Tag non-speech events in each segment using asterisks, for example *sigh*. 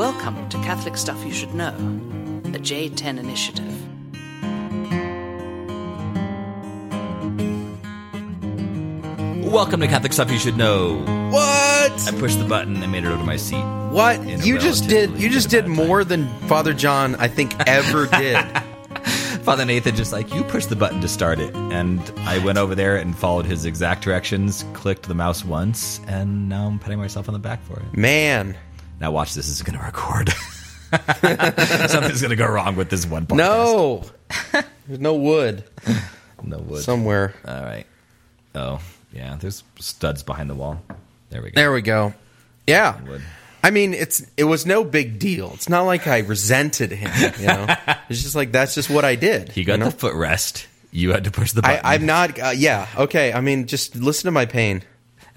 Welcome to Catholic Stuff You Should Know, the J10 Initiative. Welcome to Catholic Stuff You Should Know. What? I pushed the button and made it over to my seat. What? You just did. You just did amount of more than Father John, I think, ever *laughs* did. Father Nathan just like, you pushed the button to start it. And I went over there and followed his exact directions, clicked the mouse once, and now I'm patting myself on the back for it. Man, Now watch this, this is going to record. *laughs* Something's going to go wrong with this one podcast. no. There's no wood No wood. somewhere. All right. Oh, yeah, there's studs behind the wall. There we go. There we go. Yeah. Wood. I mean, it's it was no big deal. It's not like I resented him. You know, *laughs* it's just like that's just what I did. He got you know? the footrest. You had to push the button. I, I'm not. Uh, yeah. Okay. I mean, just listen to my pain.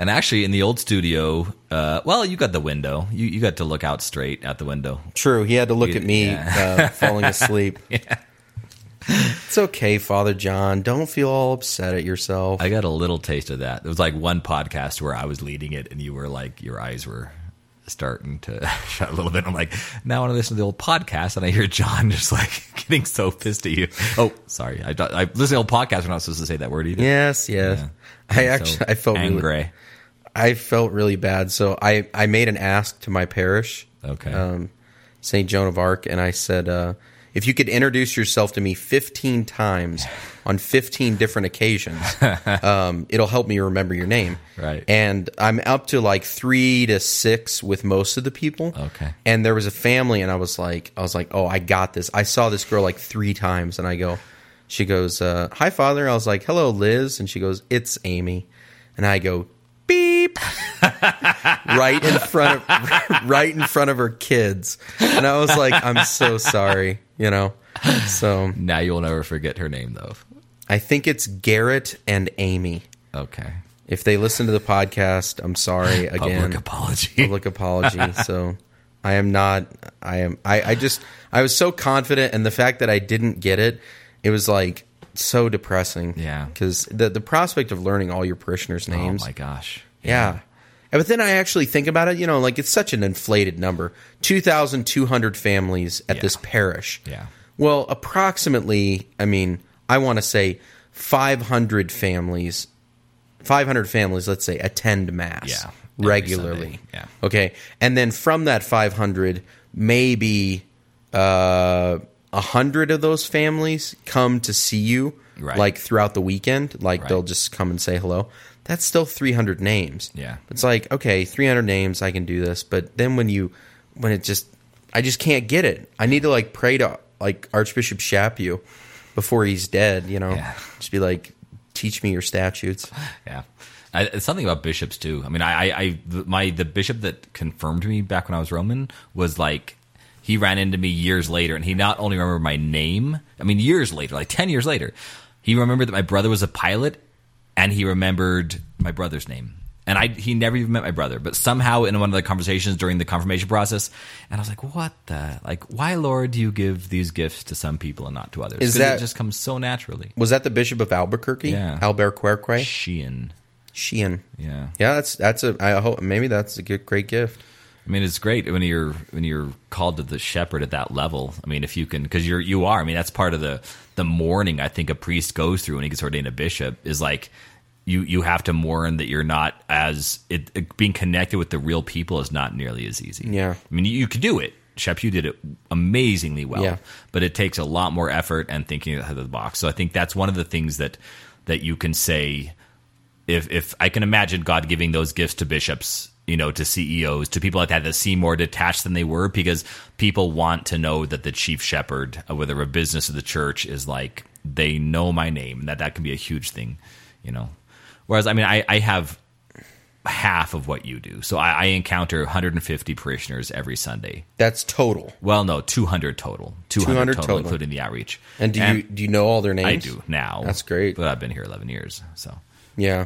And actually, in the old studio, uh, well, you got the window. You you got to look out straight at the window. True. He had to look Yeah. at me uh, *laughs* falling asleep. *laughs* It's okay, Father John. Don't feel all upset at yourself. I got a little taste of that. There was like one podcast where I was leading it, and you were like, your eyes were starting to *laughs* shut a little bit. I'm like, now I want to listen to the old podcast, and I hear John just like getting so pissed at you. Oh, sorry, I, I listened to the old podcast. We're not supposed to say that word either. Yes, yes. Yeah. I So actually I felt really, angry. I felt really bad. So I I made an ask to my parish, Okay. um, Saint Joan of Arc, and I said, uh, if you could introduce yourself to me 15 times *laughs* on 15 different occasions, *laughs* um, it'll help me remember your name. Right. And I'm up to like three to six with most of the people. Okay. And there was a family, and I was like, I was like, oh, I got this. I saw this girl like three times, and I go, she goes, uh, hi, father. I was like, hello, Liz, and she goes, it's Amy, and I go, beep, *laughs* right in front of, *laughs* right in front of her kids, and I was like, I'm so sorry, you know. So now you'll never forget her name, though. I think it's Garrett and Amy. Okay. If they listen to the podcast, I'm sorry *laughs* again. Public apology. public apology. so I am not. I am. I, I just. I was so confident, and the fact that I didn't get it, it was like so depressing. Yeah. Because the the prospect of learning all your parishioners' names. Oh my gosh. Yeah. And- But then I actually think about it. You know, like it's such an inflated number. Two thousand two hundred families at Yeah. this parish. Yeah. Well, approximately. I mean, I want to say five hundred families. 500 families, let's say, attend mass Yeah, regularly. Sunday, yeah. Okay. And then from that 500, maybe uh, 100 of those families come to see you Right. like throughout the weekend. Like Right. they'll just come and say hello. That's still 300 names. Yeah. It's like, okay, 300 names, I can do this. But then when you, when it just, I just can't get it. I need to like pray to like Archbishop Chaput before he's dead, you know? Yeah. Just be like, teach me your statutes. *laughs* Yeah. I, it's something about bishops too. I mean, I, I, I, my the bishop that confirmed me back when I was Roman was like, he ran into me years later, and he not only remembered my name. I mean, years later, like ten years later, he remembered that my brother was a pilot, and he remembered my brother's name. And I, he never even met my brother, but somehow in one of the conversations during the confirmation process, and I was like, "What the? Like, why, Lord, do you give these gifts to some people and not to others? Is 'Cause that- it just comes so naturally?" Was that the Bishop of Albuquerque? Yeah. Albuquerque? Sheehan, Sheehan. yeah. Yeah, that's that's a. I hope maybe that's a good, great gift. I mean, it's great when you're when you're called to the shepherd at that level. I mean, if you can, because you're you are. I mean, that's part of the the mourning I think a priest goes through when he gets ordained a bishop is like you you have to mourn that you're not as it, it- being connected with the real people is not nearly as easy. Yeah. I mean, you, you could do it. Shep, you did it amazingly well. Yeah. But it takes a lot more effort and thinking out of the box. So I think that's one of the things that that you can say if if I can imagine God giving those gifts to bishops, you know, to CEOs, to people like that that seem more detached than they were, because people want to know that the chief shepherd, uh, whether a business or the church, is like they know my name, and that that can be a huge thing, you know. Whereas, I mean, I, I have half of what you do, so I, I encounter 150 parishioners every Sunday. That's total. Well, no, 200 total, 200, 200 total, total. including the outreach. And do you do you know all their names? I do now. That's great. but I've been here 11 years, so. Yeah.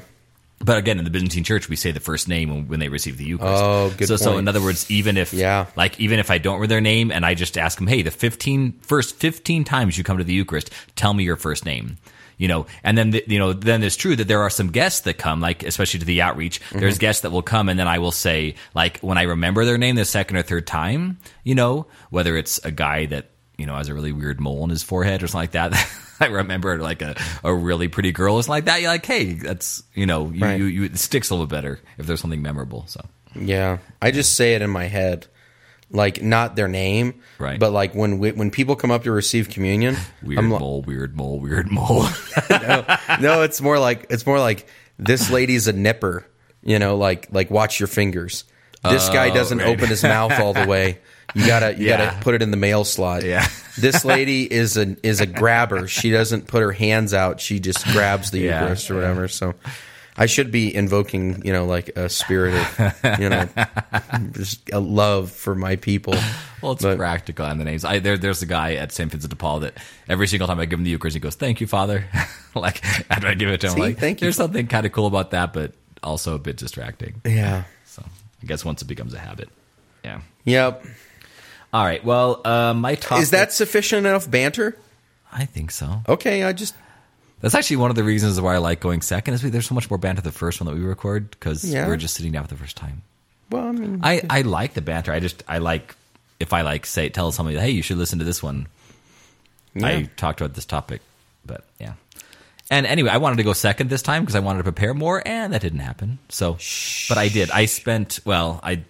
But again, in the Byzantine Church, we say the first name when, when they receive the Eucharist. Oh, good so, so in other words, even if, Yeah. like, even if I don't read their name and I just ask them, hey, the 15, first 15 times you come to the Eucharist, tell me your first name. you know and then the, you know then it's true that there are some guests that come like especially to the outreach mm-hmm. there's guests that will come and then i will say like when i remember their name the second or third time you know whether it's a guy that you know has a really weird mole on his forehead or something like that *laughs* *laughs* i remember like a, a really pretty girl or something like that you're like hey that's you know you, Right. you, you it sticks a little bit better if there's something memorable so Yeah, I just say it in my head, like not their name, Right. But like when we, when people come up to receive communion, weird I'm like, mole weird mole weird mole *laughs* no, it's more like it's more like this lady's a nipper, you know, like like watch your fingers. This guy oh, doesn't Oh, right. open his mouth all the way. *laughs* You gotta you Yeah. gotta put it in the mail slot. Yeah. *laughs* this lady is a is a grabber. She doesn't put her hands out. She just grabs the Yeah, Eucharist or whatever. So. I should be invoking, you know, like a spirit of, you know, *laughs* just a love for my people. Well, it's But- practical on the names. I there, there's a guy at St. Vincent de Paul that every single time I give him the Eucharist, he goes, "Thank you, Father." *laughs* like after I give it to him, See? like Thank you, there's something kind of cool about that, but also a bit distracting. Yeah. So I guess once it becomes a habit, yeah. Yep. All right. Well, uh, my topic. Is that sufficient enough banter? I think so. Okay, I just That's actually one of the reasons why I like going second. Is there's so much more banter the first one that we record because Yeah. we're just sitting down for the first time. well, I mean, I, I like the banter. I just I like if I like say tell somebody hey you should listen to this one. yeah. I talked about this topic, but yeah. And anyway, I wanted to go second this time because I wanted to prepare more, and that didn't happen. So, but I did. I spent well. I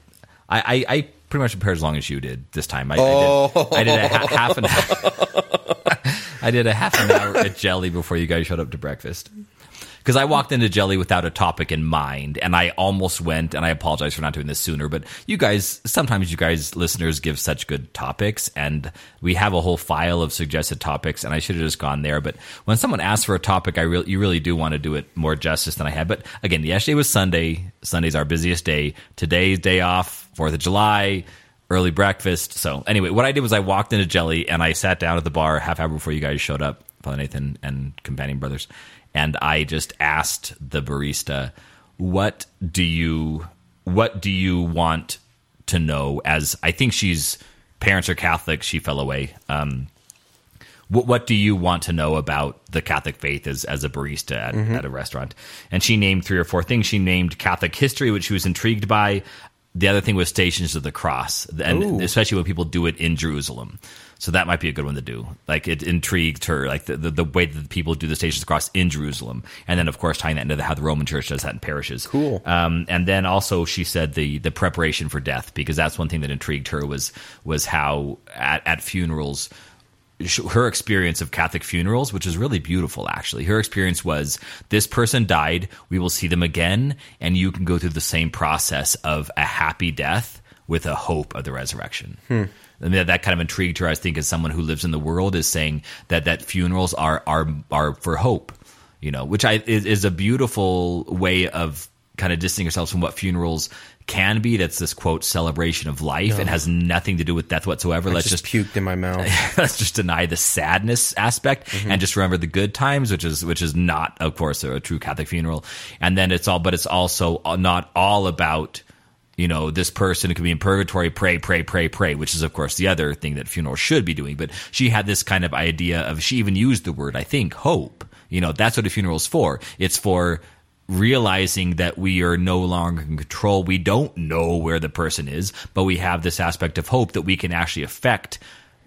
I I, I pretty much prepared as long as you did this time. I, I did. I did a ha- oh. half an hour. *laughs* I did a half an hour at Jelly before you guys showed up to breakfast. Because I walked into Jelly without a topic in mind, and I almost went, and I apologize for not doing this sooner, but you guys, sometimes you guys, listeners, give such good topics, and we have a whole file of suggested topics, and I should have just gone there. But when someone asks for a topic, I really, you really do want to do it more justice than I had. But again, yesterday was Sunday. Sunday's our busiest day. Today's day off, 4th of July early breakfast. So anyway, what I did was I walked into Jelly and I sat down at the bar half hour before you guys showed up, Father Nathan and Companion Brothers, and I just asked the barista, "What do you what do you want to know?" As I think she's parents are Catholic, she fell away. Um, what, what do you want to know about the Catholic faith as, as a barista at, at a restaurant? And she named three or four things. She named Catholic history, which she was intrigued by. The other thing was Stations of the Cross, and Ooh. especially when people do it in Jerusalem. So that might be a good one to do. Like it intrigued her, like the, the, the way that people do the Stations of the Cross in Jerusalem, and then of course tying that into the, how the Roman Church does that in parishes. Cool. Um, and then also she said the the preparation for death because that's one thing that intrigued her was was how at, at funerals her experience of Catholic funerals, which is really beautiful, actually. Her experience was this person died, we will see them again, and you can go through the same process of a happy death with a hope of the resurrection. Hmm. And that, that kind of intrigued her, I think, as someone who lives in the world, is saying that that funerals are are are for hope, you know, which I is, is a beautiful way of kind of distancing ourselves from what funerals can be. That's this quote celebration of life. It has nothing to do with death whatsoever. I Let's just, just puked in my mouth. *laughs* let's just deny the sadness aspect mm-hmm. and just remember the good times which is which is not of course a, true catholic funeral and then it's all but it's also not all about you know this person could be in purgatory pray pray pray pray which is of course the other thing that funerals should be doing but she had this kind of idea of she even used the word i think hope you know that's what a funeral is for it's for realizing that we are no longer in control. We don't know where the person is, but we have this aspect of hope that we can actually affect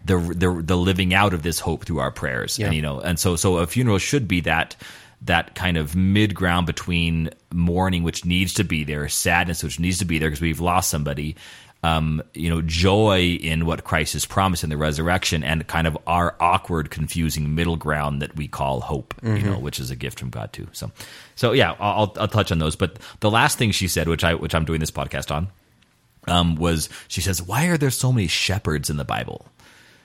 the the, the living out of this hope through our prayers. Yeah. And you know, and so so a funeral should be that that kind of mid ground between mourning, which needs to be there, sadness, which needs to be there because we've lost somebody. Um, you know, joy in what Christ has promised in the resurrection, and kind of our awkward, confusing middle ground that we call hope. You know, which is a gift from God too. So, so yeah, I'll, I'll touch on those. But the last thing she said, which I which I'm doing this podcast on, um, was she says, "Why are there so many shepherds in the Bible?"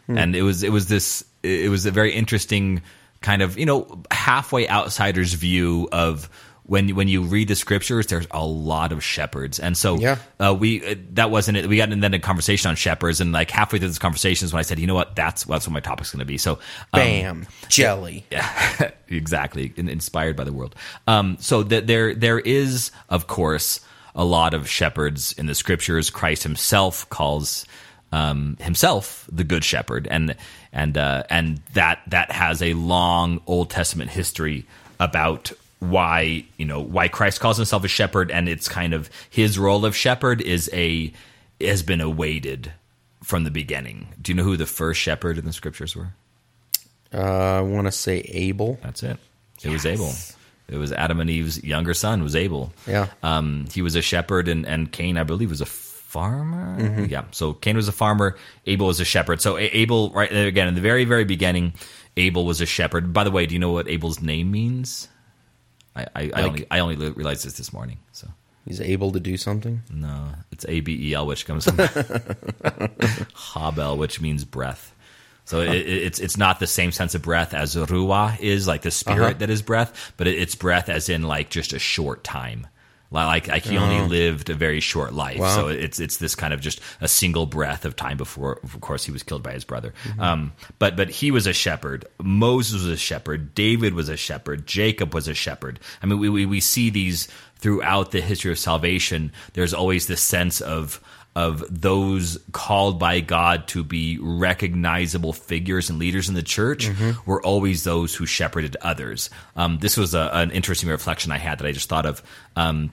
And it was it was this it was a very interesting kind of you know halfway outsider's view of when when you read the scriptures, there's a lot of shepherds, and so Yeah. uh, we uh, that wasn't it. We got in then a conversation on shepherds, and like halfway through this conversation is when I said, you know what, that's that's what my topic's going to be. So um, Bam. Jelly. *laughs* yeah, exactly. Inspired by the world. Um, so there, there is, of course, a lot of shepherds in the scriptures. Christ Himself calls um, himself the good shepherd, and and uh, and that that has a long Old Testament history about why you know why Christ calls himself a shepherd, and it's kind of his role of shepherd is a has been awaited from the beginning. Do you know who the first shepherd in the scriptures were? Uh, I want to say Abel. That's it. It was Abel. It was Adam and Eve's younger son was Abel. Yeah. Um, he was a shepherd, and, and Cain, I believe, was a farmer. Yeah. So Cain was a farmer. Abel was a shepherd. So Abel, right there again, in the very, very beginning, Abel was a shepherd. By the way, do you know what Abel's name means? I, I, I only I only realized this this morning. So He's able to do something. no, it's A B E L, which comes from *laughs* Habel, which means breath. So it, it- it's it's not the same sense of breath as ruah is, like the spirit Uh-huh. that is breath, but it, it's breath as in like just a short time. Li- Like like he only lived a very short life, Oh. Wow. so it's it's this kind of just a single breath of time before, of course, he was killed by his brother. Mm-hmm. Um, but but he was a shepherd. Moses was a shepherd. David was a shepherd. Jacob was a shepherd. I mean, we we, we see these throughout the history of salvation. There's always this sense of of those called by God to be recognizable figures and leaders in the church Mm-hmm. were always those who shepherded others. Um, this was a, an interesting reflection I had that I just thought of. Um,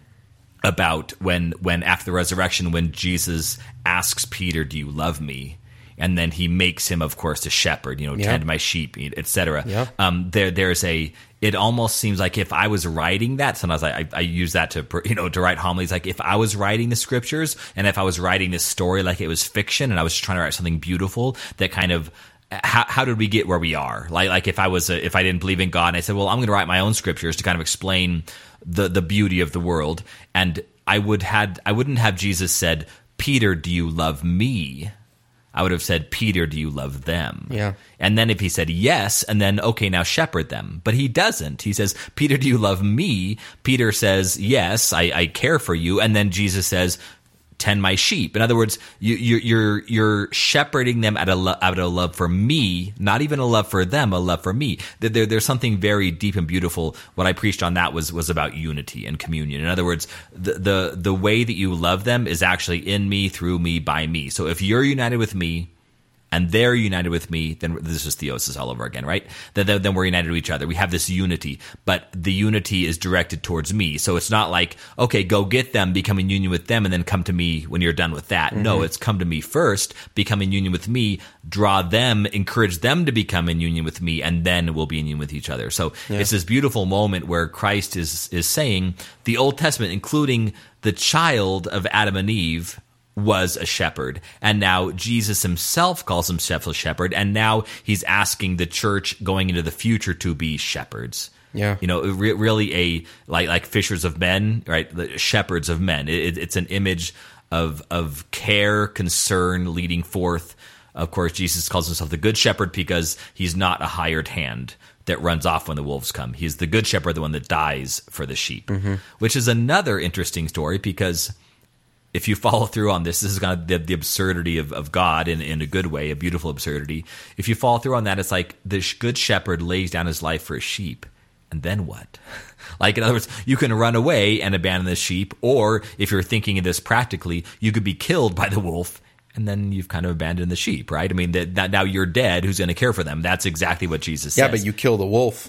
about when when after the resurrection when Jesus asks Peter, "Do you love me?" and then he makes him, of course, a shepherd. You know, Yeah. tend my sheep, etc. Yeah. Um, there there's a. It almost seems like if I was writing that, sometimes I, I, I use that to you know to write homilies. Like if I was writing the scriptures and if I was writing this story like it was fiction and I was trying to write something beautiful that kind of how, how did we get where we are? Like, like if I was, a, if I didn't believe in God and I said, well, I'm going to write my own scriptures to kind of explain the, the beauty of the world. And I would had, I wouldn't have Jesus said, Peter, do you love me? I would have said, Peter, do you love them? Yeah. And then if he said yes, and then, okay, now shepherd them. But he doesn't. He says, Peter, do you love me? Peter says, yes, I, I care for you. And then Jesus says, tend my sheep. In other words, you, you're, you're, you're shepherding them out of, lo- out of love for me, not even a love for them, a love for me. There- there's something very deep and beautiful. What I preached on that was, was about unity and communion. In other words, the, the, the way that you love them is actually in me, through me, by me. So if you're united with me, and they're united with me, then this is theosis all over again, right? Then, then, we're united with each other. We have this unity, but the unity is directed towards me. So it's not like, okay, go get them, become in union with them, and then come to me when you're done with that. No, mm-hmm. it's come to me first, become in union with me, draw them, encourage them to become in union with me, and then we'll be in union with each other. So it's this beautiful moment where Christ is, is saying the Old Testament, including the child of Adam and Eve, was a shepherd. And now Jesus himself calls himself a shepherd. And now he's asking the church going into the future to be shepherds. Yeah. You know, re- really a, like, like fishers of men, right? The shepherds of men. It, it's an image of, of care, concern, leading forth. Of course, Jesus calls himself the good shepherd because he's not a hired hand that runs off when the wolves come. He's the good shepherd, the one that dies for the sheep, mm-hmm. which is another interesting story because if you follow through on this, this is kind of the, the absurdity of, of God in, in a good way, a beautiful absurdity. If you follow through on that, it's like the good shepherd lays down his life for his sheep. And then what? *laughs* like, in other words, you can run away and abandon the sheep, or if you're thinking of this practically, you could be killed by the wolf, and then you've kind of abandoned the sheep, right? I mean, that, that now you're dead. Who's going to care for them? That's exactly what Jesus Yeah, says. Yeah, but you kill the wolf.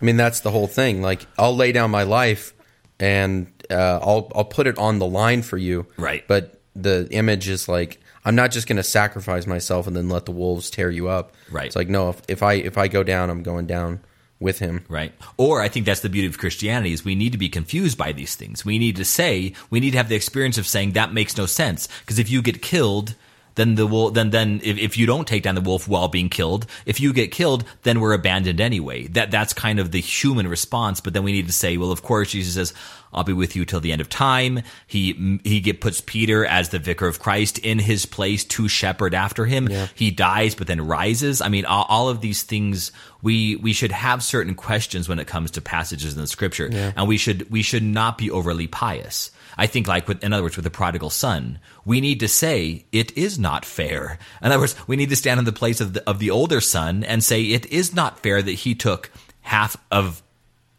I mean, that's the whole thing. Like, I'll lay down my life and uh, I'll I'll put it on the line for you. Right. But the image is like, I'm not just going to sacrifice myself and then let the wolves tear you up. Right. It's like, no, if, if I if I go down, I'm going down with him. Right. Or I think that's the beauty of Christianity is we need to be confused by these things. We need to say, we need to have the experience of saying that makes no sense. Because if you get killed, then the wolf, then, then if, if you don't take down the wolf while being killed, if you get killed, then we're abandoned anyway. That, that's kind of the human response. But then we need to say, well, of course, Jesus says, I'll be with you till the end of time. He, he get, puts Peter as the vicar of Christ in his place to shepherd after him. Yeah. He dies, but then rises. I mean, all, all of these things, we, we should have certain questions when it comes to passages in the scripture. And we should, we should not be overly pious. I think like with, in other words, with the prodigal son, we need to say it is not fair. In other words, we need to stand in the place of the, of the older son and say it is not fair that he took half of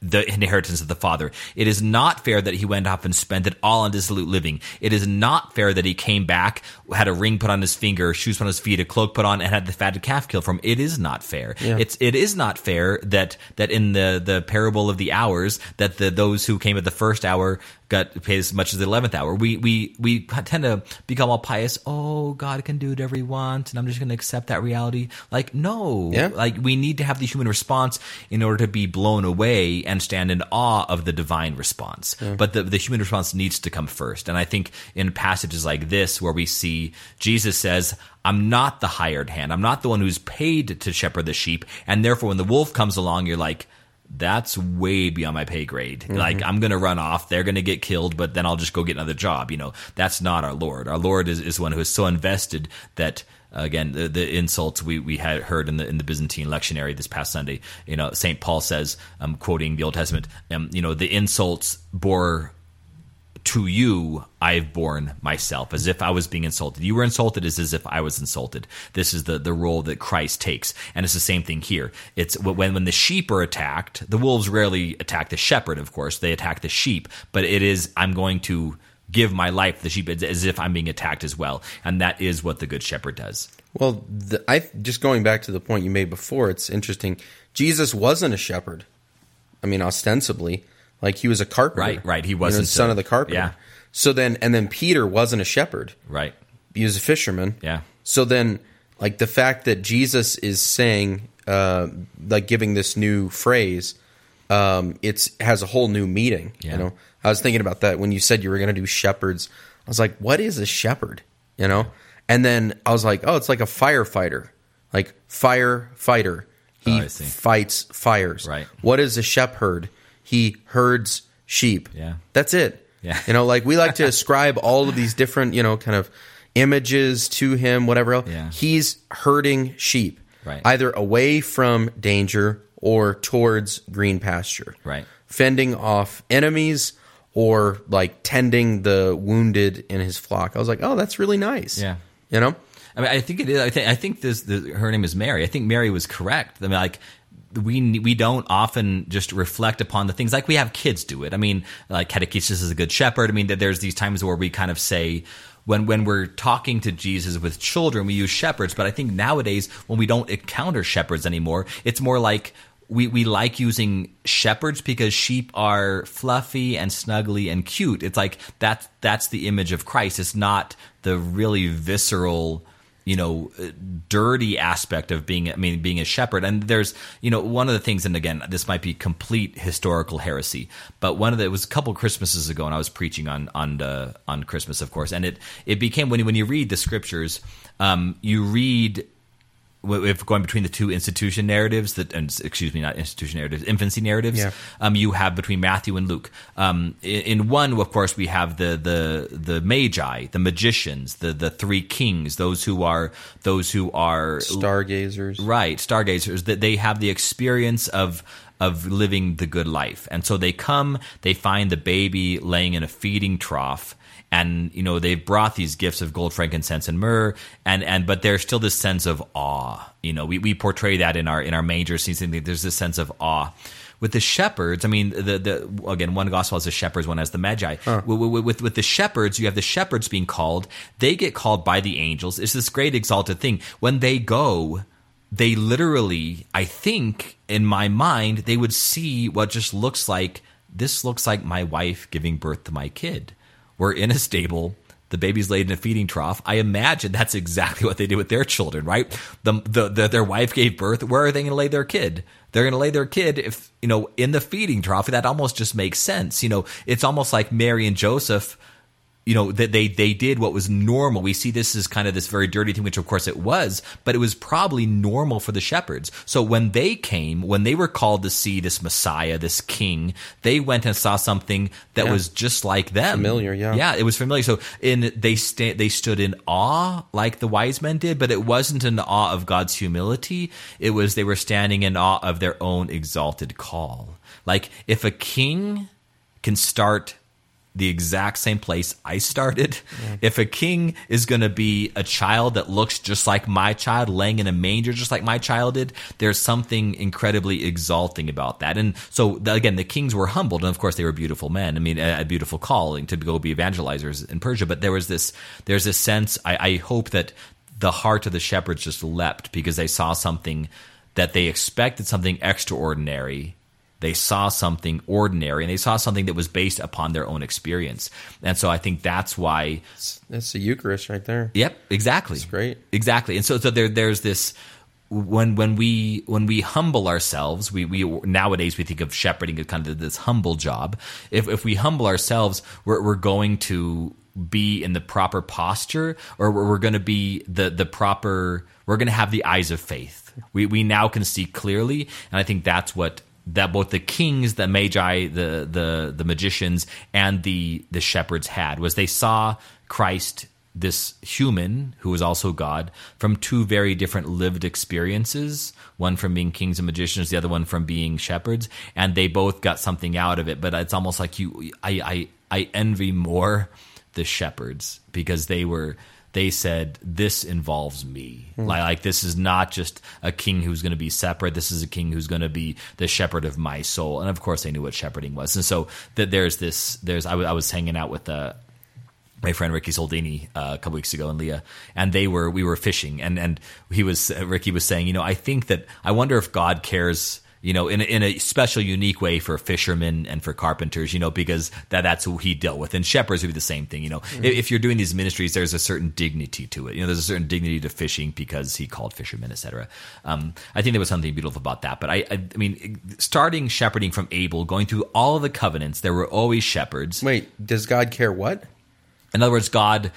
the inheritance of the father. It is not fair that he went off and spent it all on dissolute living. It is not fair that he came back, had a ring put on his finger, shoes on his feet, a cloak put on, and had the fatted calf killed for him. It is not fair. Yeah. It's it is not fair that that in the the parable of the hours that the those who came at the first hour got paid as much as the eleventh hour. We we we tend to become all pious. Oh, God can do whatever He wants, and I'm just going to accept that reality. Like no, Yeah. like we need to have the human response in order to be blown away and stand in awe of the divine response. But the the human response needs to come first. And I think in passages like this where we see Jesus says. I'm not the hired hand. I'm not the one who's paid to shepherd the sheep. And therefore, when the wolf comes along, you're like, that's way beyond my pay grade. Mm-hmm. Like I'm going to run off. They're going to get killed, but then I'll just go get another job. You know, that's not our Lord. Our Lord is, is one who is so invested that again, the, the insults we, we had heard in the in the Byzantine lectionary this past Sunday. You know, Saint Paul says, um, quoting the Old Testament, um, you know, the insults bore to you I've borne myself as if I was being insulted. You were insulted as, as if I was insulted. This is the, the role that Christ takes. And it's the same thing here. It's when, when the sheep are attacked, the wolves rarely attack the shepherd, of course. They attack the sheep, but it is, I'm going to give my life the sheep as if I'm being attacked as well. And that is what the good shepherd does. Well, the, I just going back to the point you made before. It's interesting. Jesus wasn't a shepherd. I mean, ostensibly, like he was a carpenter. Right, right. He You know, wasn't the son a- of the carpenter. yeah. So then, and then Peter wasn't a shepherd. Right. He was a fisherman. Yeah. So then, like the fact that Jesus is saying, uh, like giving this new phrase, um, it's has a whole new meaning. Yeah. You know, I was thinking about that when you said you were going to do shepherds. I was like, what is a shepherd? You know, and then I was like, oh, it's like a firefighter, like firefighter. He Oh, fights fires. Right. What is a shepherd? He herds sheep. Yeah. That's it. Yeah. You know, like we like to *laughs* ascribe all of these different, you know, kind of images to him, whatever else. Yeah. He's herding sheep. Right. Either away from danger or towards green pasture. Right. Fending off enemies or like tending the wounded in his flock. I was like, oh, that's really nice. Yeah. You know? I mean, I think it is. I think I think this. The, her name is Mary. I think Mary was correct. I mean, like we we don't often just reflect upon the things like we have kids do it. I mean, like catechesis is a good shepherd. I mean, that there's these times where we kind of say. When, when we're talking to Jesus with children, we use shepherds. But I think nowadays, when we don't encounter shepherds anymore, it's more like we, we like using shepherds because sheep are fluffy and snuggly and cute. It's like that that's the image of Christ. It's not the really visceral, you know, dirty aspect of being I mean being a shepherd. And there's, you know, one of the things and again, this might be complete historical heresy, but one of the it was a couple Christmases ago and I was preaching on on on Christmas of course, and it it became when you- when you read the scriptures, um you read if going between the two institution narratives that and excuse me not institution narratives infancy narratives Yeah. um, you have between Matthew and Luke um, in, in one of course we have the the the magi the magicians the the three kings those who are those who are Stargazers. right stargazers that they have the experience of of living the good life and so they come they find the baby laying in a feeding trough and you know they've brought these gifts of gold frankincense and myrrh and and but there's still this sense of awe you know we, we portray that in our in our manger scenes there's this sense of awe with the shepherds, I mean, the the again, one gospel has the shepherds, one has the magi. With, with with the shepherds, you have the shepherds being called. They get called by the angels. It's this great exalted thing. When they go, they literally, I think, in my mind, they would see what just looks like this looks like my wife giving birth to my kid. We're in a stable. The baby's laid in a feeding trough. I imagine that's exactly what they did with their children, right? The, the, the their wife gave birth. Where are they going to lay their kid? They're going to lay their kid if you know in the feeding trough. That almost just makes sense. You know, it's almost like Mary and Joseph you know that they they did what was normal. We see this as kind of this very dirty thing, which of course it was, but it was probably normal for the shepherds. So when they came, when they were called to see this Messiah, this King, they went and saw something that Yeah. was just like them, Familiar, yeah. yeah, it was familiar. So in they sta- they stood in awe like the wise men did, but it wasn't in awe of God's humility. It was they were standing in awe of their own exalted call. Like if a king can start the exact same place I started. If a king is going to be a child that looks just like my child, laying in a manger just like my child did, there's something incredibly exalting about that. And so, the, again, the kings were humbled, and of course, they were beautiful men. I mean, a, a beautiful calling to go be evangelizers in Persia. But there was this, there's this sense. I, I hope that the heart of the shepherds just leapt because they saw something that they expected something extraordinary they saw something ordinary and they saw something that was based upon their own experience. And so I think that's why. That's the Eucharist right there. Yep, exactly. It's great. Exactly. And so, so there, there's this. When when we when we humble ourselves, we, we nowadays we think of shepherding as kind of this humble job. If if we humble ourselves, we're we're going to be in the proper posture, or we're, we're going to be the the proper. We're going to have the eyes of faith. We we now can see clearly, and I think that's what that both the kings, the magi, the the the magicians, and the the shepherds had was they saw Christ, this human who was also God, from two very different lived experiences. One from being kings and magicians, the other one from being shepherds, and they both got something out of it. But it's almost like you, I I, I envy more the shepherds because they were they said this involves me. Like, like this is not just a king who's going to be separate. This is a king who's going to be the shepherd of my soul. And of course they knew what shepherding was. And so that there's this there's I, w- I was hanging out with uh, my friend Ricky Soldini uh, a couple weeks ago and Leah, and they were we were fishing, and and he was Ricky was saying, you know, I think that I wonder if God cares you know, in a, in a special, unique way for fishermen and for carpenters, you know, because that that's who he dealt with. And shepherds would be the same thing, you know. Mm-hmm. If, if, you're doing these ministries, there's a certain dignity to it. You know, there's a certain dignity to fishing because he called fishermen, etc. Um, I think there was something beautiful about that. But I, I, I, mean, starting shepherding from Abel, going through all of the covenants, there were always shepherds. Wait, does God care what? In other words, God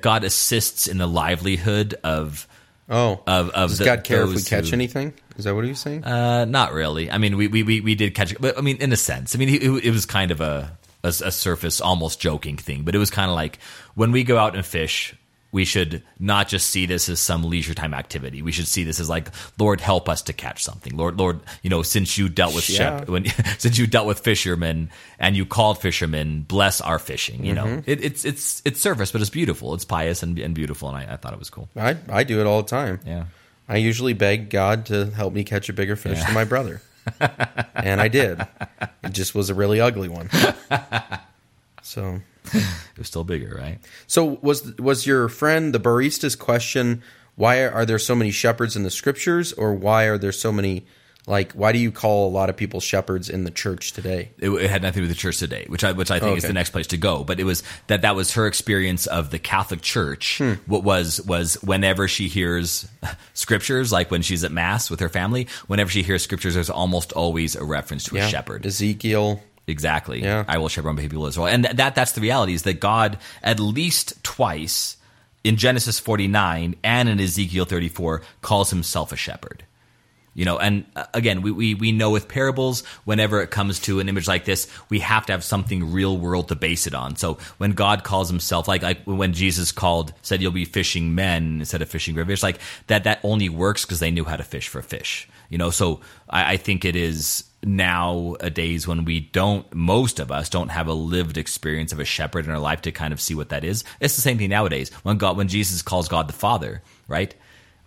God assists in the livelihood of Oh, of, of does the, God care if we catch who- anything? Is that what he was saying? Uh, not really. I mean, we, we, we, we did catch it, but I mean, in a sense, I mean, it, it was kind of a, a, a surface, almost joking thing, but it was kind of like when we go out and fish, we should not just see this as some leisure time activity. We should see this as like, Lord, help us to catch something. Lord, Lord, you know, since you dealt with Yeah. shep, when *laughs* since you dealt with fishermen and you called fishermen, bless our fishing. You know, it, it's it's it's surface, but it's beautiful. It's pious and, and beautiful, and I, I thought it was cool. I I do it all the time. Yeah. I usually beg God to help me catch a bigger fish than my brother. *laughs* and I did. It just was a really ugly one. *laughs* So It was still bigger, right? so was was your friend the barista's question why are there so many shepherds in the scriptures or why are there so many like why do you call a lot of people shepherds in the church today? it, it had nothing to do with the church today, which I which I think is the next place to go. But it was that that was her experience of the Catholic Church. Hmm. What was was whenever she hears *laughs* scriptures, like when she's at mass with her family, whenever she hears scriptures, there's almost always a reference to a shepherd. Ezekiel. Exactly. Yeah. I will shepherd my people as well And th- that that's the reality is that God at least twice in Genesis 49 and in Ezekiel 34 calls himself a shepherd. You know, and uh, again, we, we, we know with parables, whenever it comes to an image like this, we have to have something real world to base it on. So when God calls himself, like, like when Jesus called, said, you'll be fishing men instead of fishing rivers, like that, that only works because they knew how to fish for fish. You know, so I, I think it is nowadays when we don't, most of us don't have a lived experience of a shepherd in our life to kind of see what that is. It's the same thing nowadays. When God, when Jesus calls God the Father, right?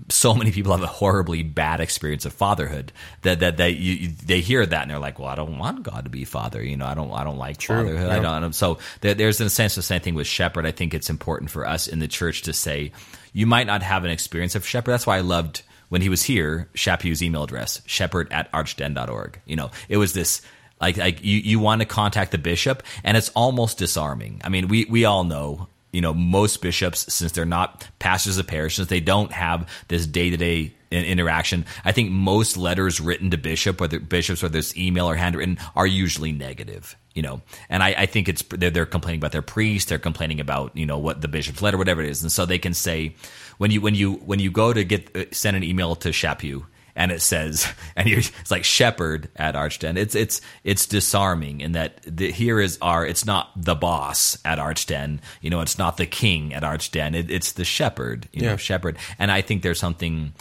So many people have a horribly bad experience of fatherhood that that they you, they hear that and they're like, well, I don't want God to be father. You know, I don't I don't like fatherhood. I don't. So there, there's in a sense the same thing with shepherd. I think it's important for us in the church to say you might not have an experience of shepherd. That's why I loved when he was here. Chaput's email address shepherd at archden.org. You know, it was this. Like, like you, you want to contact the bishop, and it's almost disarming. I mean, we, we all know you know most bishops since they're not pastors of parishes they don't have this day-to-day interaction i think most letters written to bishop whether bishops whether it's email or handwritten are usually negative you know? And i, I think it's they're, they're complaining about their priest they're complaining about you know what the bishop's letter whatever it is. And so they can say when you when you when you go to get uh, send an email to Chaput and it says *laughs* and you're, it's like shepherd at archden it's it's it's disarming in that the, here is our it's not the boss at archden you know it's not the king at archden it, it's the shepherd you know shepherd and i think there's something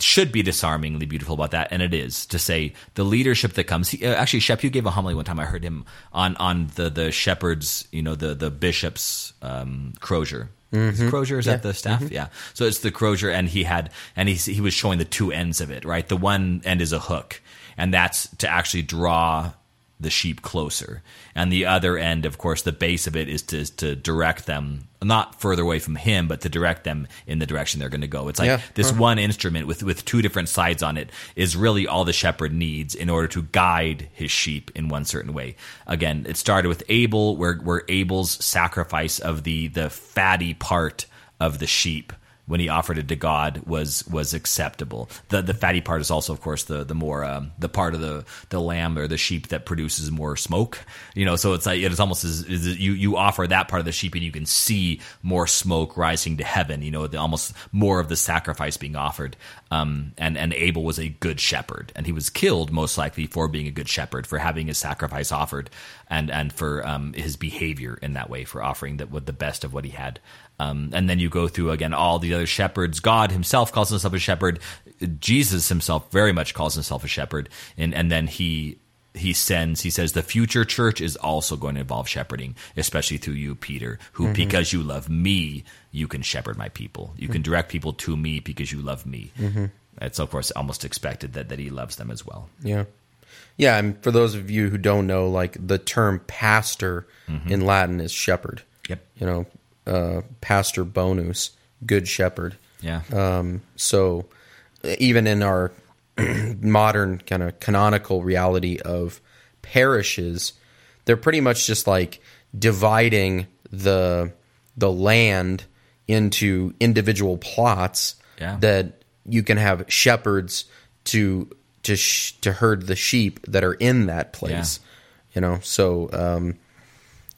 should be disarmingly beautiful about that, and it is to say the leadership that comes. He, uh, actually, Shep, you gave a homily one time. I heard him on on the the shepherds, you know, the the bishops um, crozier. Is it mm-hmm. Crozier is that the staff? Mm-hmm. Yeah. So it's the Crozier, and he had and he he was showing the two ends of it. Right, the one end is a hook, and that's to actually draw the sheep closer. And the other end, of course, the base of it is to to direct them not further away from him, but to direct them in the direction they're going to go. It's like Yeah. this one instrument with with two different sides on it is really all the shepherd needs in order to guide his sheep in one certain way. Again, it started with Abel, where where Abel's sacrifice of the the fatty part of the sheep when he offered it to God was was acceptable. The the fatty part is also, of course, the the more um, the part of the the lamb or the sheep that produces more smoke. You know, so it's like it's almost as, as you you offer that part of the sheep and you can see more smoke rising to heaven. You know, the, almost more of the sacrifice being offered. Um, and and Abel was a good shepherd, and he was killed most likely for being a good shepherd, for having his sacrifice offered, and and for um, his behavior in that way, for offering that with the best of what he had. Um, and then you go through again all the other shepherds. God Himself calls Himself a shepherd. Jesus Himself very much calls Himself a shepherd, and and then He he sends he says the future church is also going to involve shepherding especially through you peter who mm-hmm. because you love me you can shepherd my people you can mm. direct people to me because you love me mm-hmm. it's of course almost expected that, that he loves them as well Yeah. Yeah, and for those of you who don't know, like the term pastor mm-hmm. in Latin is shepherd. Yep. You know, uh, pastor bonus, good shepherd. yeah Um, so even in our *clears throat* modern kind of canonical reality of parishes, they're pretty much just like dividing the the land into individual plots Yeah. that you can have shepherds to to sh- to herd the sheep that are in that place. You know, so um,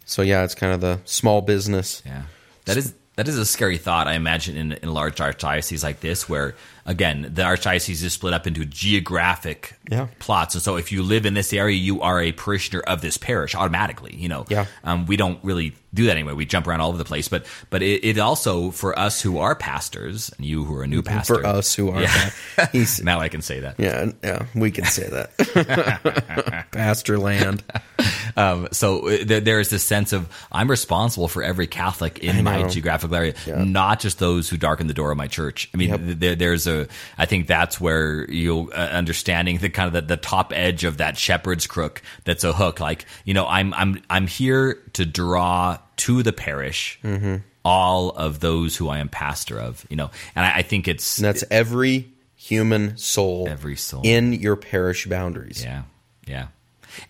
so yeah, it's kind of the small business. Yeah, that is that is a scary thought. I imagine in in large archdioceses like this, where again the archdiocese is split up into geographic Yeah. plots, and so if you live in this area, you are a parishioner of this parish automatically. You know, Yeah. Um, we don't really do that anyway. We jump around all over the place, but but it, it also for us who are pastors and you who are a new pastor, For us who are, Yeah. *laughs* now I can say that. Yeah, yeah, we can say that. *laughs* Pastor land. Um, so uh, there, there is this sense of I'm responsible for every Catholic in my geographical area, Yeah. not just those who darken the door of my church. I mean, Yep. there, there's a. I think that's where you uh, understanding the kind of the, the top edge of that shepherd's crook. That's a hook. Like you know, I'm I'm I'm here to draw to the parish. Mm-hmm. All of those who I am pastor of, you know, and I, I think it's And that's every human soul, Every soul. in your parish boundaries. yeah, yeah,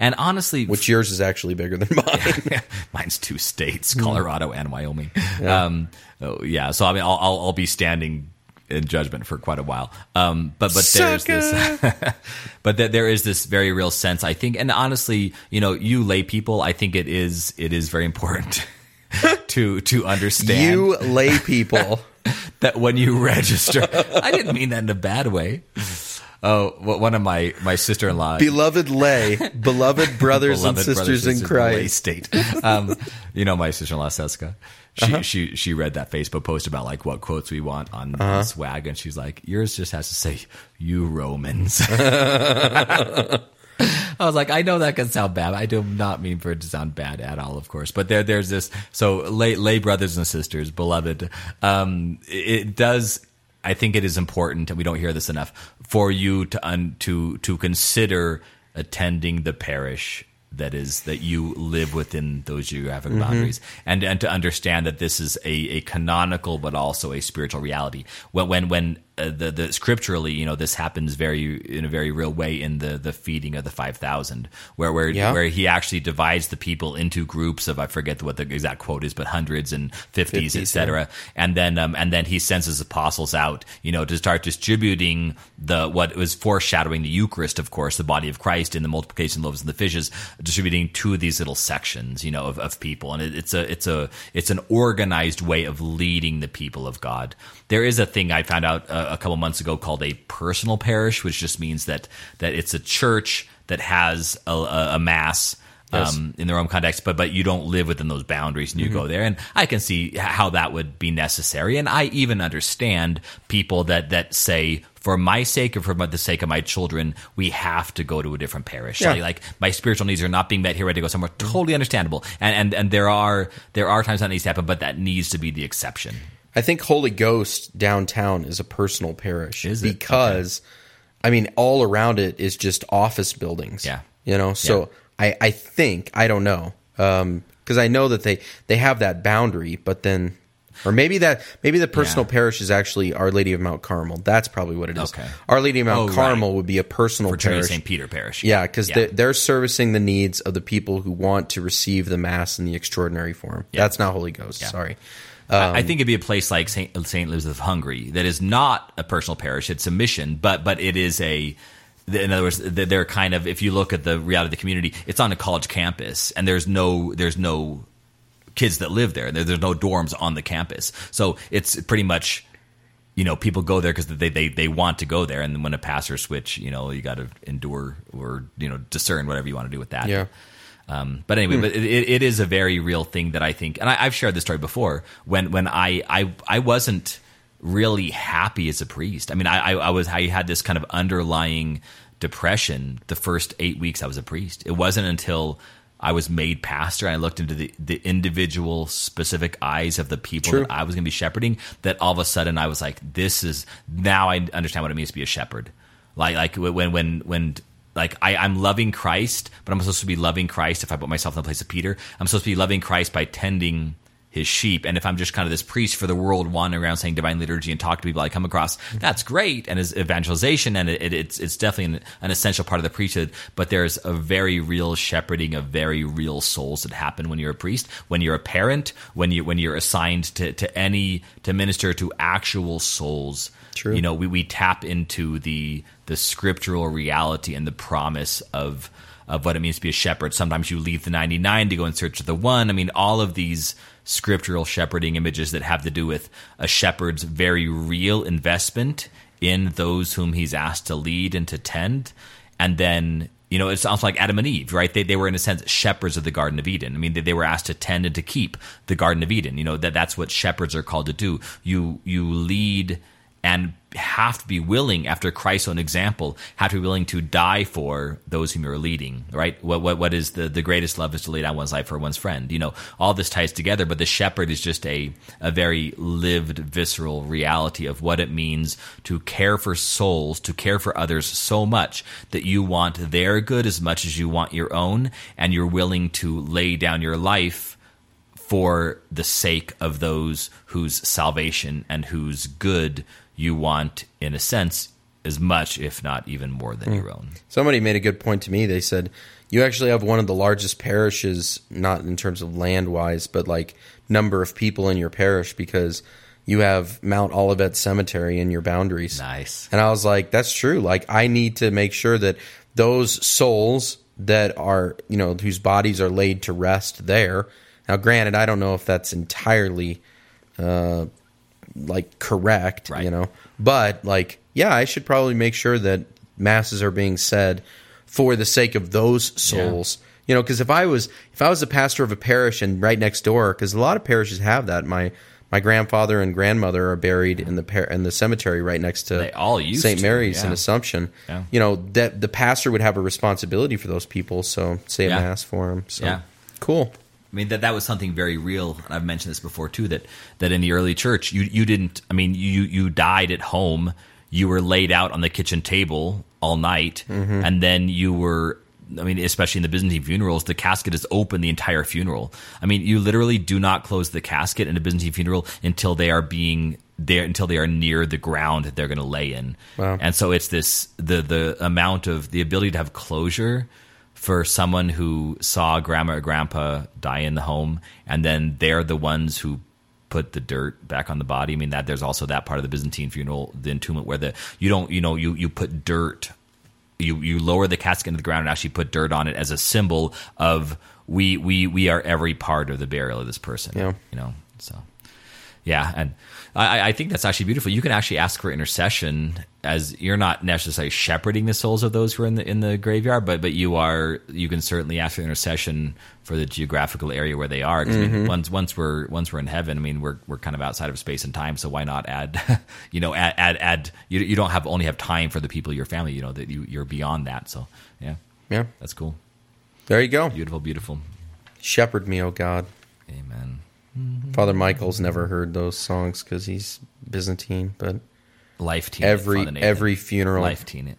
and honestly, Which yours is actually bigger than mine. *laughs* Mine's two states, Colorado and Wyoming. Um, oh, yeah. So I mean, I'll, I'll, I'll be standing in judgment for quite a while. Um, but but there's this, *laughs* but there, there is this very real sense, I think, and honestly, you know, you lay people, I think it is it is very important *laughs* to to understand you lay people. *laughs* that when you register, I didn't mean that in a bad way. Oh, one of my my sister in law beloved lay, beloved brothers and sisters brothers in and sisters of the Lay Christ. State. Um, you know, my sister in law Seska. She, Uh-huh. she she read that Facebook post about like what quotes we want on, Uh-huh. on swag, and she's like, "Yours just has to say you Romans." *laughs* I was like, I know that can sound bad. I do not mean for it to sound bad at all, of course. But there, there's this. So, lay, lay brothers and sisters, beloved. Um, it, it does. I think it is important, and we don't hear this enough, for you to un, to to consider attending the parish that is that you live within those geographic mm-hmm. boundaries, and and to understand that this is a, a canonical but also a spiritual reality. When when when uh, the the scripturally, you know, this happens very in a very real way in the the feeding of the five thousand, where where Yeah. where he actually divides the people into groups of I forget what the exact quote is, but hundreds and fifties, 50s, etc. And then um, and then he sends his apostles out, you know, to start distributing the what was foreshadowing the Eucharist, of course, the body of Christ in the multiplication of loaves and the fishes, distributing to these little sections, you know, of, of people, and it, it's a it's a it's an organized way of leading the people of God. There is a thing I found out uh, a couple months ago called a personal parish, which just means that that it's a church that has a, a, a mass Yes. um, in their own context, but but you don't live within those boundaries, and you go there. And I can see how that would be necessary, and I even understand people that that say for my sake or for the sake of my children, we have to go to a different parish. Yeah. Like, like, my spiritual needs are not being met here. I have to go somewhere. Totally understandable. And and and there are there are times that needs to happen, but that needs to be the exception. I think Holy Ghost downtown is a personal parish Is it? because I mean all around it is just office buildings. Yeah. You know, so I I think I don't know. Um because I know that they they have that boundary, but then or maybe that maybe the personal Yeah. parish is actually Our Lady of Mount Carmel. That's probably what it is. Okay. Our Lady of Mount Oh, right. Carmel would be a personal parish. St. Peter Parish. Yeah, because They're, they're servicing the needs of the people who want to receive the Mass in the extraordinary form. That's not Holy Ghost. Sorry. I- I um, think it'd be a place like Saint, Saint Elizabeth of Hungary that is not a personal parish; it's a mission, but but it is a. In other words, they're kind of. If you look at the reality of the community, it's on a college campus, and there's no there's no kids that live there. There- There's no dorms on the campus, so it's pretty much. You know, people go there because they, they they want to go there, and when a pastor switch, you know, you got to endure or you know discern whatever you want to do with that. Yeah. Um, but anyway, but it, it is a very real thing that I think, and I, I've shared this story before. When when I I I wasn't really happy as a priest. I mean, I I, I was I had this kind of underlying depression the first eight weeks I was a priest. It wasn't until I was made pastor and I looked into the, the individual specific eyes of the people True. that I was going to be shepherding that all of a sudden I was like, this is now I understand what it means to be a shepherd. Like like when when when like I, I'm loving Christ, but I'm supposed to be loving Christ if I put myself in the place of Peter. I'm supposed to be loving Christ by tending his sheep. And if I'm just kind of this priest for the world wandering around saying divine liturgy and talk to people I come across, that's great. And as evangelization and it, it, it's it's definitely an, an essential part of the priesthood. But there's a very real shepherding of very real souls that happen when you're a priest, when you're a parent, when you when you're assigned to, to any to minister to actual souls. True. You know, we, we tap into the the scriptural reality and the promise of of what it means to be a shepherd. Sometimes you leave the 99 to go in search of the one. I mean, all of these scriptural shepherding images that have to do with a shepherd's very real investment in those whom he's asked to lead and to tend. And then, you know, it sounds like Adam and Eve, right? They, they were, in a sense, shepherds of the Garden of Eden. I mean, they, they were asked to tend and to keep the Garden of Eden. You know, that that's what shepherds are called to do. You, you lead and have to be willing, after Christ's own example, have to be willing to die for those whom you're leading, right? What, what, what is the, the greatest love is to lay down one's life for one's friend. You know, all this ties together, but the shepherd is just a, a very lived, visceral reality of what it means to care for souls, to care for others so much that you want their good as much as you want your own, and you're willing to lay down your life for the sake of those whose salvation and whose good you want, in a sense, as much, if not even more than your own. Somebody made a good point to me. They said, You actually have one of the largest parishes, not in terms of land wise, but like number of people in your parish because you have Mount Olivet Cemetery in your boundaries. Nice. And I was like, That's true. Like, I need to make sure that those souls that are, you know, whose bodies are laid to rest there. Now, granted, I don't know if that's entirely uh, like correct, Right. you know. But like, yeah, I should probably make sure that masses are being said for the sake of those souls. You know, because if I was if I was a pastor of a parish and right next door, because a lot of parishes have that. My my grandfather and grandmother are buried in the par- in the cemetery right next to They all used St. to, Mary's in. Assumption. Yeah. You know that the pastor would have a responsibility for those people, so say a Yeah. mass for them. So Yeah. cool. I mean that that was something very real. And I've mentioned this before too. That that in the early church, you you didn't. I mean, you you died at home. You were laid out on the kitchen table all night, mm-hmm. and then you were. I mean, especially in the Byzantine funerals, the casket is open the entire funeral. I mean, you literally do not close the casket in a Byzantine funeral until they are being there until they are near the ground that they're going to lay in. Wow. And so it's this the the amount of the ability to have closure for someone who saw grandma or grandpa die in the home and then they're the ones who put the dirt back on the body. I mean that there's also that part of the Byzantine funeral, the entombment where the you don't you know you you put dirt you you lower the casket into the ground and actually put dirt on it as a symbol of we we we are every part of the burial of this person. Yeah. You know. So Yeah, and I, I think that's actually beautiful. You can actually ask for intercession as you're not necessarily shepherding the souls of those who are in the in the graveyard, but but you are you can certainly ask for intercession for the geographical area where they are. 'Cause, I mean, mm-hmm. once once we're once we're in heaven, I mean we're we're kind of outside of space and time, so why not add *laughs* you know add add, add you, you don't have only have time for the people your family, you know that you you're beyond that. So yeah, Yeah. that's cool, There you go. beautiful, beautiful. Shepherd me, oh God. Amen. Mm-hmm. Father Michael's never heard those songs because he's Byzantine, but Life teen. every every funeral. life teen. it.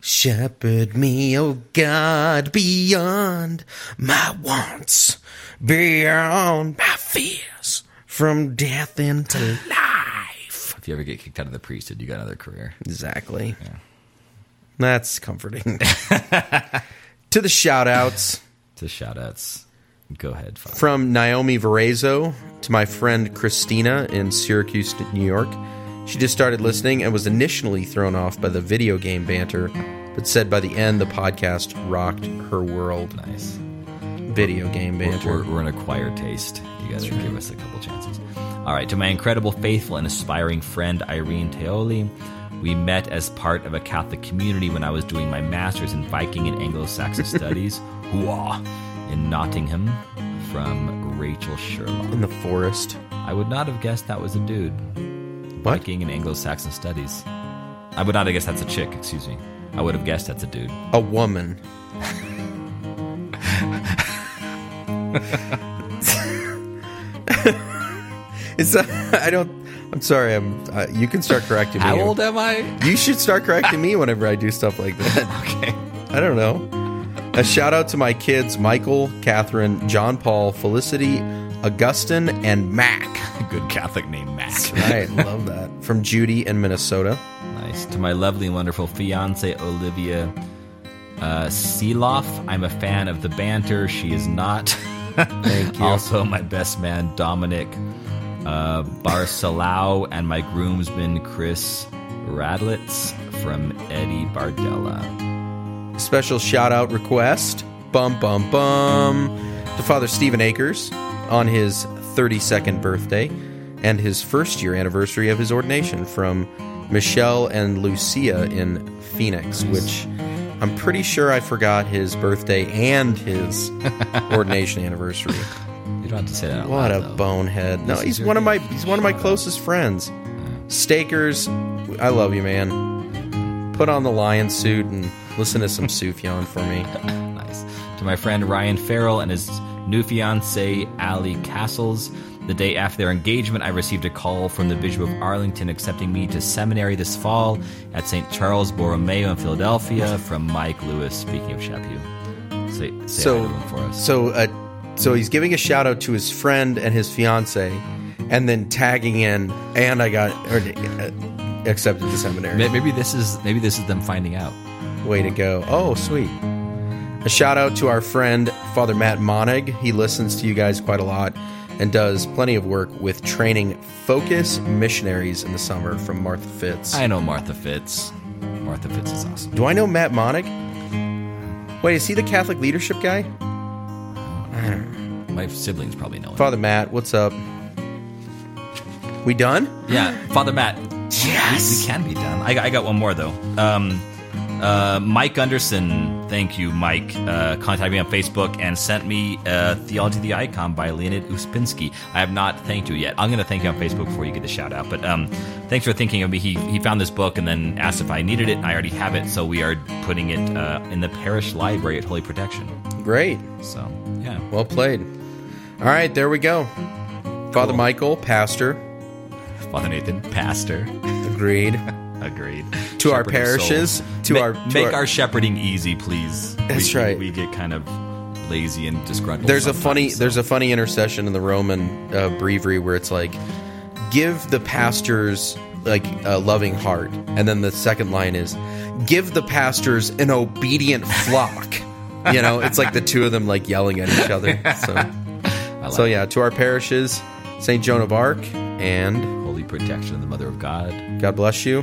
Shepherd me, oh God, beyond my wants, beyond my fears, from death into life. If you ever get kicked out of the priesthood, you got another career. Exactly. That's comforting. *laughs* to the shout outs To shout outs. Go ahead. From Naomi Varezo to my friend Christina in Syracuse, New York. She just started listening and was initially thrown off by the video game banter, but said by the end the podcast rocked her world. Nice. Video game We're, banter. we're, we're an acquired taste. You guys should give us a couple chances. All right, to my incredible, faithful, and aspiring friend Irene Teoli, we met as part of a Catholic community when I was doing my master's in Viking and Anglo-Saxon *laughs* studies, Hooah, in Nottingham, from Rachel Sherlock. in the forest. I would not have guessed that was a dude. What? Viking and Anglo-Saxon studies. I would not have guessed that's a chick. Excuse me. I would have guessed that's a dude. A woman. Is that, I don't. I'm sorry. I'm. Uh, you can start correcting me. How old am I? You should start correcting me whenever I do stuff like that. *laughs* Okay. I don't know. A shout out to my kids Michael, Catherine, John Paul, Felicity, Augustine, and Mac. *laughs* Good Catholic name, Mac. right, *laughs* love that. From Judy in Minnesota. Nice. To my lovely and wonderful fiance, Olivia uh, Seeloff. I'm a fan of the banter. She is not. *laughs* Thank you. also, my best man, Dominic uh, Barcelau, and my groomsman, Chris Radlitz from Eddie Bardella. Special shout out request. Bum bum bum. To Father Stephen Akers on his 32nd birthday and his first year anniversary of his ordination from Michelle and Lucia in Phoenix, which I'm pretty sure I forgot his birthday and his *laughs* ordination anniversary. You don't have to say that What loud, a though. bonehead! No, he's one of my he's one of my closest friends. Stakers, I love you, man. Put on the lion suit and listen to some Sufjan for me. *laughs* Nice. To my friend Ryan Farrell and his new fiancee, Ali Castles. The day after their engagement, I received a call from the Bishop of Arlington accepting me to seminary this fall at St. Charles Borromeo in Philadelphia from Mike Lewis. Speaking of Chaput. Say, say So, hi to him for us. so, uh, so he's giving a shout out to his friend and his fiance, and then tagging in, and I got or, uh, accepted to seminary. Maybe this is maybe this is them finding out. Way to go. Oh, sweet. A shout out to our friend, Father Matt Monig. He listens to you guys quite a lot and does plenty of work with training focus missionaries in the summer from Martha Fitz. I know Martha Fitz. Martha Fitz is awesome. Do I know Matt Monig? Wait, is he the Catholic leadership guy? My siblings probably know him. Father Matt, what's up? We done? Yeah, Father Matt. Yes. We, we can be done. I, got- I got one more though. Um, uh, Mike Gunderson, thank you, Mike. Uh, contacted me on Facebook and sent me uh, Theology of the Icon by Leonid Ouspensky. I have not thanked you yet. I'm going to thank you on Facebook before you get the shout out. But um, thanks for thinking of me. He, he found this book and then asked if I needed it. I already have it, so we are putting it uh, in the parish library at Holy Protection. Great. So yeah, Well played. All right, there we go. Father Cool. Michael, pastor, Father Nathan, pastor. agreed. *laughs* Agreed. To our parishes, to Ma- our- to make our- our, shepherding easy, please. That's we, right. We, get kind of lazy and disgruntled. There's a funny so- there's a funny intercession in the Roman uh, breviary where it's like, give the pastors like a loving heart, and then the second line is, give the pastors an obedient flock. *laughs* You know, it's like the two of them like yelling at each other. *laughs* So, like so yeah, to our parishes, Saint Joan of Arc, and holy protection of the Mother of God. God bless you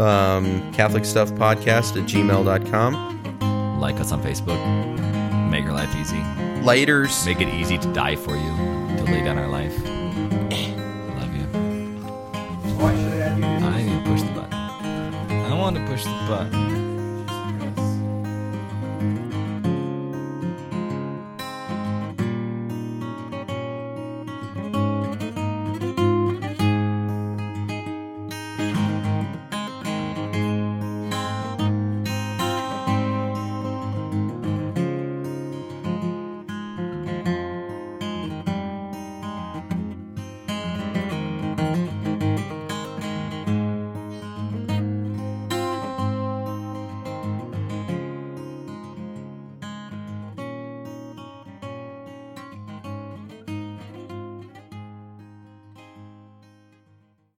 um, Catholic Stuff Podcast at gmail.com. Like us on Facebook. Make your life easy. Lighters. Make it easy to die for you, to lay down our life. I love you. Why should I have you do? I didn't push the button. I want to push the button.